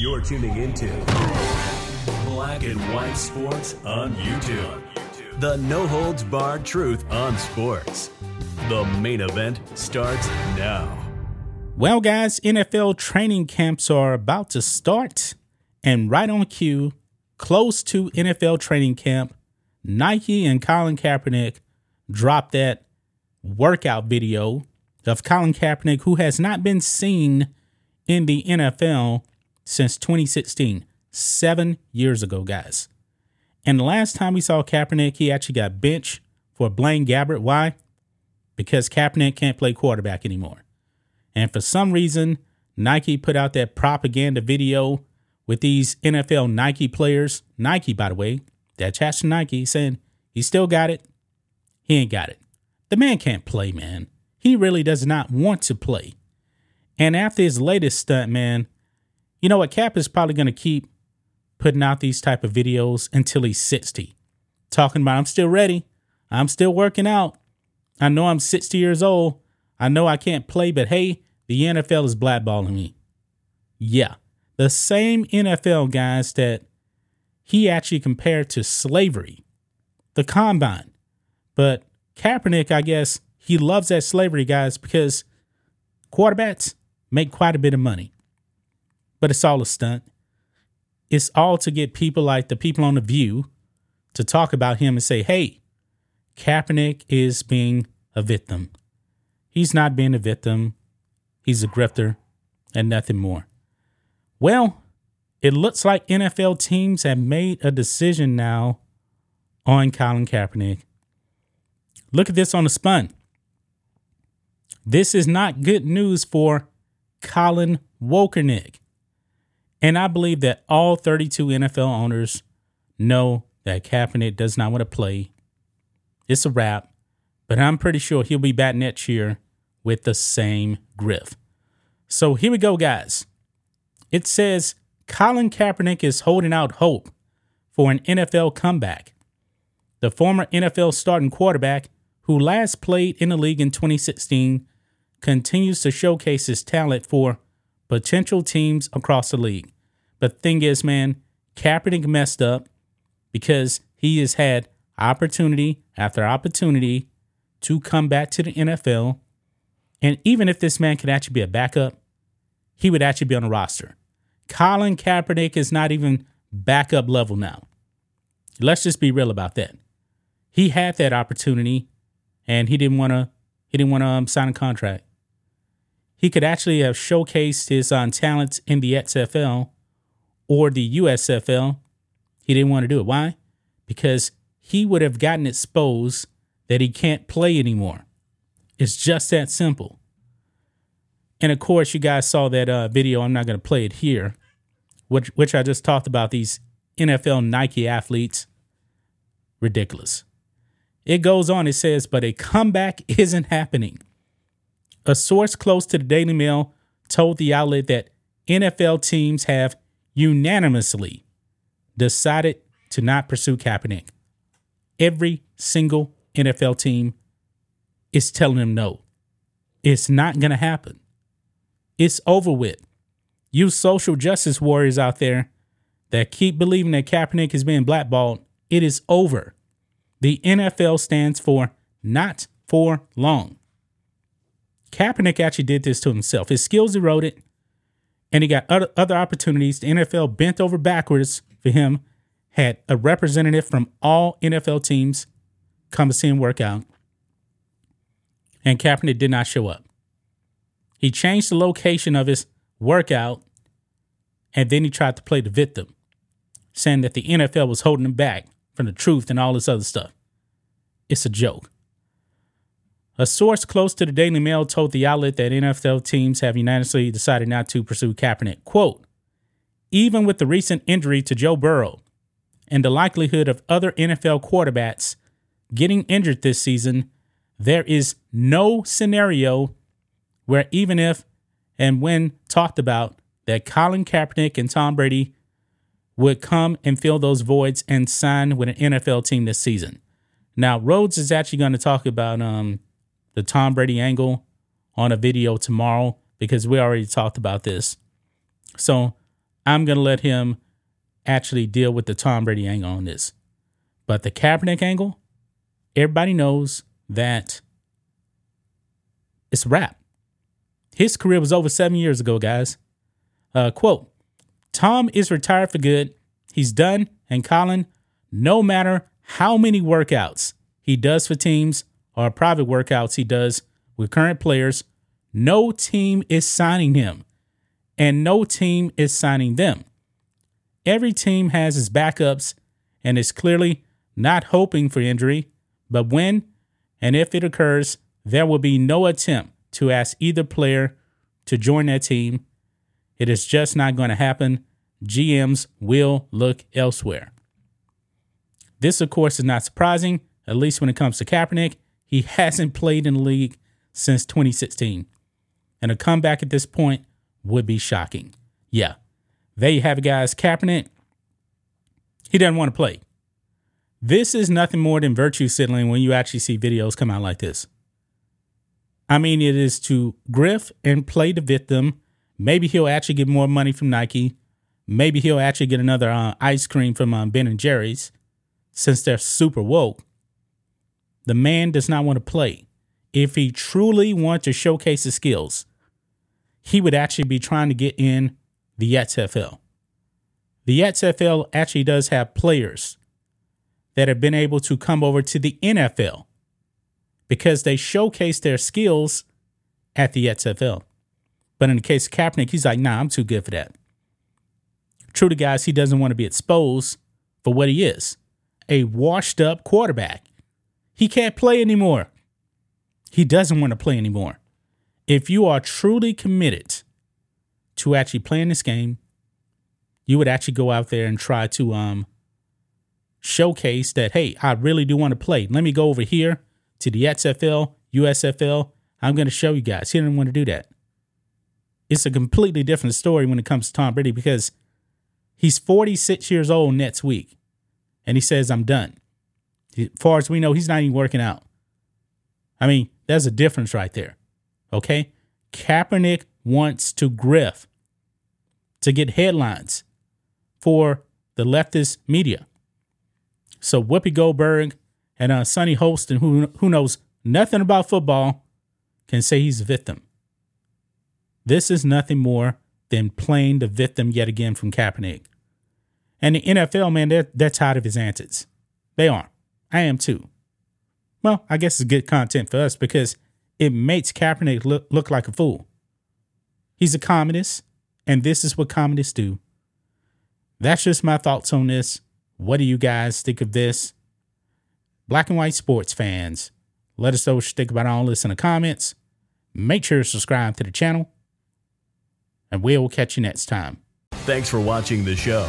You're tuning into Black and White Sports on YouTube. The no holds barred truth on sports. The main event starts now. Well, guys, NFL training camps are about to start. And right on cue, close to NFL training camp, Nike and Colin Kaepernick dropped that workout video of Colin Kaepernick, who has not been seen in the NFL since 2016, seven years ago, guys. And the last time we saw Kaepernick, he actually got benched for Blaine Gabbert. Why? Because Kaepernick can't play quarterback anymore. And for some reason, Nike put out that propaganda video with these NFL Nike players. Nike, by the way, that attached to Nike, saying he still got it. He ain't got it. The man can't play, man. He really does not want to play. And after his latest stunt, man, you know what? Cap is probably going to keep putting out these type of videos until he's 60. Talking about, I'm still ready. I'm still working out. I know I'm 60 years old. I know I can't play, but hey, the NFL is blackballing me. Yeah, the same NFL guys that he actually compared to slavery, the combine. But Kaepernick, I guess, he loves that slavery, guys, because quarterbacks, make quite a bit of money. But it's all a stunt. It's all to get people like the people on The View to talk about him and say, hey, Kaepernick is being a victim. He's not being a victim. He's a grifter and nothing more. Well, it looks like NFL teams have made a decision now on Colin Kaepernick. Look at this on the spun. This is not good news for Colin Wokernick. And I believe that all 32 NFL owners know that Kaepernick does not want to play. It's a wrap, but I'm pretty sure he'll be back next year with the same griff. So here we go, guys. It says Colin Kaepernick is holding out hope for an NFL comeback. The former NFL starting quarterback, who last played in the league in 2016, continues to showcase his talent for potential teams across the league. But thing is, man, Kaepernick messed up because he has had opportunity after opportunity to come back to the NFL. And even if this man could actually be a backup, he would actually be on a roster. Colin Kaepernick is not even backup level now. Let's just be real about that. He had that opportunity and he didn't want to he didn't want to um, sign a contract he could actually have showcased his um, talents in the XFL or the USFL. He didn't want to do it. Why? Because he would have gotten exposed that he can't play anymore. It's just that simple. And of course, you guys saw that uh, video. I'm not going to play it here, which which I just talked about these NFL Nike athletes. Ridiculous. It goes on. It says, but a comeback isn't happening. A source close to the Daily Mail told the outlet that NFL teams have unanimously decided to not pursue Kaepernick. Every single NFL team is telling him no. It's not going to happen. It's over with. You social justice warriors out there that keep believing that Kaepernick is being blackballed, it is over. The NFL stands for not for long. Kaepernick actually did this to himself. His skills eroded, and he got other, opportunities. The NFL bent over backwards for him, had a representative from all NFL teams come to see him work out, and Kaepernick did not show up. He changed the location of his workout, and then he tried to play the victim, saying that the NFL was holding him back from the truth and all this other stuff. It's a joke. A source close to the Daily Mail told the outlet that NFL teams have unanimously decided not to pursue Kaepernick. Quote, even with the recent injury to Joe Burrow and the likelihood of other NFL quarterbacks getting injured this season, there is no scenario where even if and when talked about that Colin Kaepernick and Tom Brady would come and fill those voids and sign with an NFL team this season. Now, Rhodes is actually going to talk about um, the Tom Brady angle on a video tomorrow because we already talked about this. So I'm going to let him actually deal with the Tom Brady angle on this. But the Kaepernick angle, everybody knows that it's a wrap. His career was over seven years ago, guys. Uh, quote Tom is retired for good. He's done. And Colin, no matter how many workouts he does for teams or private workouts he does with current players, no team is signing him and no team is signing them. Every team has its backups and is clearly not hoping for injury, but when and if it occurs, there will be no attempt to ask either player to join that team. It is just not going to happen. GMs will look elsewhere. This, of course, is not surprising, at least when it comes to Kaepernick. He hasn't played in the league since 2016. And a comeback at this point would be shocking. Yeah, there you have it, guys. Kaepernick, he doesn't want to play. This is nothing more than virtue signaling when you actually see videos come out like this. I mean, it is to griff and play the victim. Maybe he'll actually get more money from Nike. Maybe he'll actually get another uh, ice cream from um, Ben and Jerry's since they're super woke. The man does not want to play. If he truly wants to showcase his skills, he would actually be trying to get in the XFL. The XFL actually does have players that have been able to come over to the NFL because they showcase their skills at the XFL. But in the case of Kaepernick, he's like, nah, I'm too good for that. True to guys, he doesn't want to be exposed for what he is a washed up quarterback. He can't play anymore. He doesn't want to play anymore if you are truly committed to actually playing this game, you would actually go out there and try to um, showcase that, hey, I really do want to play. Let me go over here to the XFL, USFL. I'm going to show you guys. He didn't want to do that. It's a completely different story when it comes to Tom Brady because he's 46 years old next week and he says, I'm done. As far as we know, he's not even working out. I mean, there's a difference right there. Okay? Kaepernick wants to griff to get headlines for the leftist media. So Whoopi Goldberg and uh, Sunny Hostin, who who knows nothing about football, can say he's a victim. This is nothing more than playing the victim yet again from Kaepernick. And the NFL, man, they're, they're tired of his antics. They are. I am too. Well, I guess it's good content for us because it makes Kaepernick look, look like a fool. He's a communist, and this is what communists do. That's just my thoughts on this. What do you guys think of this? Black and white sports fans, let us know what you think about all this in the comments. Make sure to subscribe to the channel, and we'll catch you next time. Thanks for watching the show.